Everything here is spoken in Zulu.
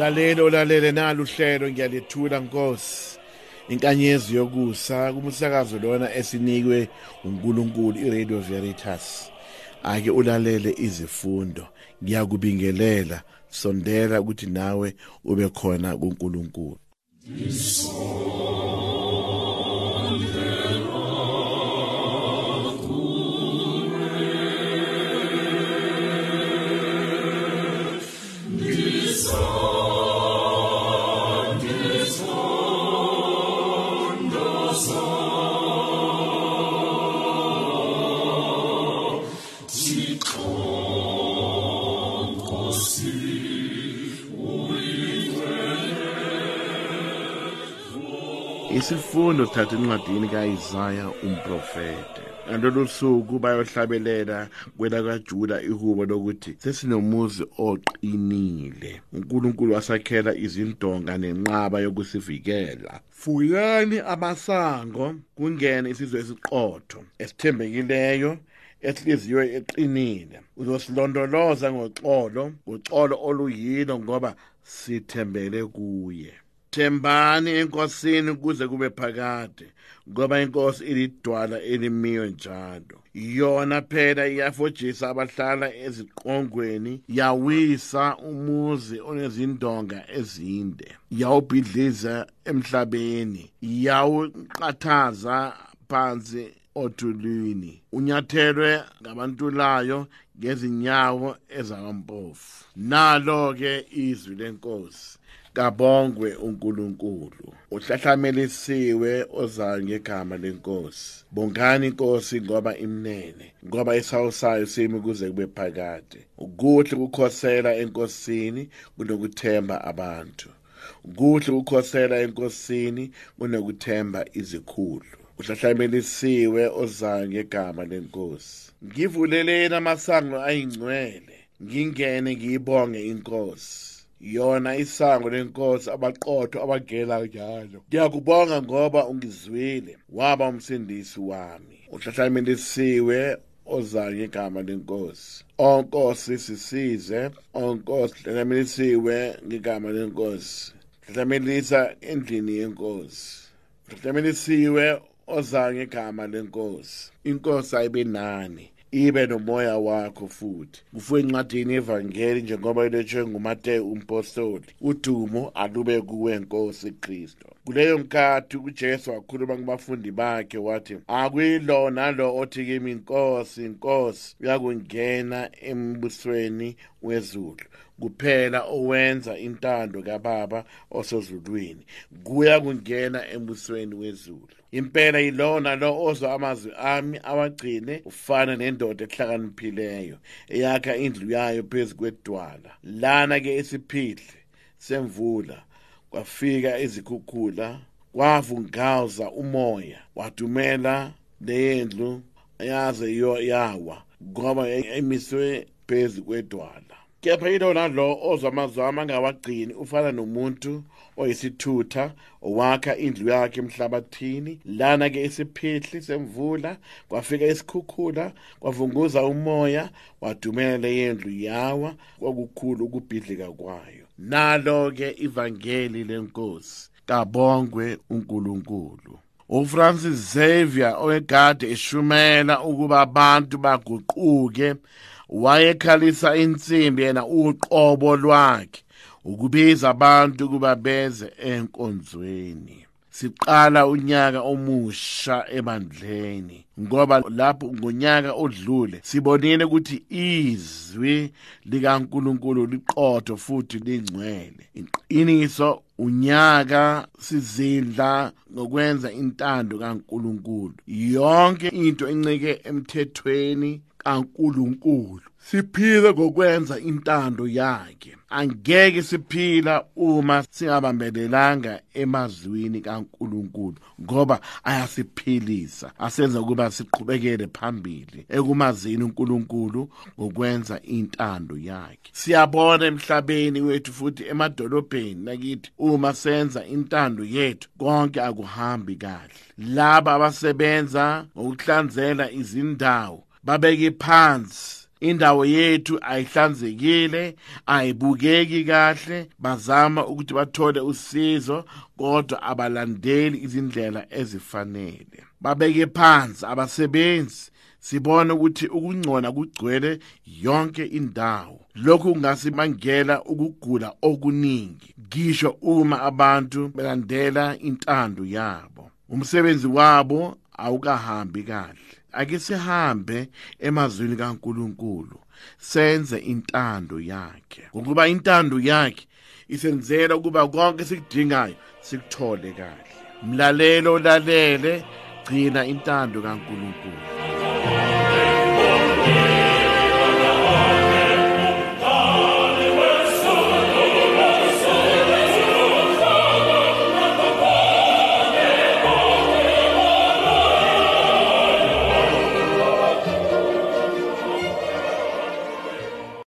mlalelo olalele nalo uhlelo ngiyalethula nkosi. Inkanyezi yokusa kumsakazo lona esinikwe uNkulunkulu iRadio Veritas. Ake ulalele izifundo ngiyakubingelela sondela ukuthi nawe ube khona kuNkulunkulu. Isifundo sithatha encwadini kaIsaya umprofete ngalolu suku bayohlabelela kwela kaJuda ihubo lokuthi sesinomuzi oqinile. uNkulunkulu wasakhela izindonga nenqaba yokusivikela. Fuyani amasango kungene isizwe esiqotho esithembekileyo esihliziyo eqinile. Uzosilondoloza ngoxolo ngoxolo oluyilo ngoba sithembele kuye. Thembani enkosini kuze kube phakade ngoba inkosi ilidwala elimiyo njalo. Yona phela iyafojisa abahlala eziqongweni yawisa umuzi onezindonga ezinde yawubhidliza emhlabeni yawuqathaza phansi othulwini unyathelwe ngabantulayo ngezinyawo ezampofu nalo ke izwi lenkosi. Kabongwe uNkulunkulu uhlahlamelisiwe ozayo ngegama lenkosi. Bongani inkosi ngoba imnene ngoba isawusayo simi kuze kube phakade. Ukuhle ukukhosela enkosini kunokuthemba abantu. Kuhle ukukhosela enkosini kunokuthemba izikhulu. Uhlahlamelisiwe ozayo ngegama lenkosi. Ngivuleleni amasango ayingcwele ngingene ngiyibonge inkosi. Yona isango lenkosi abaqotho abagela njalo. Ngiyakubonga ngoba ungizwile waba umsindisi wami. Uhlahlamelisiwe ozayo ngegama lenkosi. Onkosi sisize onkosi hlahlamelisiwe ngegama lenkosi. Hlahlamelisa endlini yenkosi. Hlahlamelisiwe ozayo ngegama lenkosi. Inkosi ayibe nani? Ibe nomoya wakho futhi. Kufuye encwadini yevangeli njengoba ilotshwe ngumateyu umpostoli. Udumo alube kuwe nkosi kristu. Kuleyo nkathi ujesu wakhuluma kubafundi bakhe wathi akuyilo nalo othi kimi nkosi nkosi uyakungena embusweni wezulu. Kuphela owenza intando kababa osezulwini kuya kungena embusweni wezulu. Impela yilona lo ozwa amazwi ami awagcine ufana nendoda ehlakaniphileyo eyakha indlu yayo phezu kwedwala. Lana ke isiphihli semvula kwafika izikhukhula kwavungawuza umoya wadumela leyendlu yaze yawa ngoba emiswe phezu kwedwala. Kepha yilona lo ozwa amazwi ami angawagcini ufana nomuntu oyisithutha owakha indlu yakhe emhlabathini. Lana ke isiphihli semvula kwafika isikhukhula kwavunguza umoya wadumela leyendlu yawa kwakukhulu ukubhidlika kwayo. Nalo ke ivangeli lenkosi kabongwe uNkulunkulu. uFrancis Xavier oyegade eshumela ukuba abantu baguquke wayekhalisa insimbi yena uqobo lwakhe ukubiza abantu kuba beze enkonzweni. Siqala unyaka omusha ebandleni ngoba lapho ngonyaka odlule sibonile ukuthi izwi likaNkuluNkulu liqotho futhi lingcwele. Iqiniso unyaka sizidla ngokwenza intando kaNkuluNkulu. Yonke into encike emthethweni. kaNkuluNkulu. Siphile ngokwenza intando yakhe. Angeke siphila uma singabambelelanga emazwini kaNkuluNkulu ngoba ayasiphilisa. Asenza ukuba siqhubekele phambili ekumazini uNkulunkulu ngokwenza intando yakhe. Siyabona emhlabeni wethu futhi emadolobheni nakithi uma senza intando yethu konke akuhambi kahle. Laba abasebenza ngokuhlanzela izindawo babeke phansi. Indawo yethu ayihlanzekile ayibukeki kahle. Bazama ukuthi bathole usizo kodwa abalandeli izindlela ezifanele. Babeke phansi abasebenzi. Sibona ukuthi ukungcona kugcwele yonke indawo. Lokhu kungasibangela ukugula okuningi. Ngisho uma abantu belandela intando yabo. Umsebenzi wabo awukahambi kahle. Ake sihambe emazwini kaNkuluNkulu senze intando yakhe. Ngokuba intando yakhe isenzela ukuba konke sikudingayo sikuthole kahle. Mlalelo lalele gcina intando kaNkuluNkulu.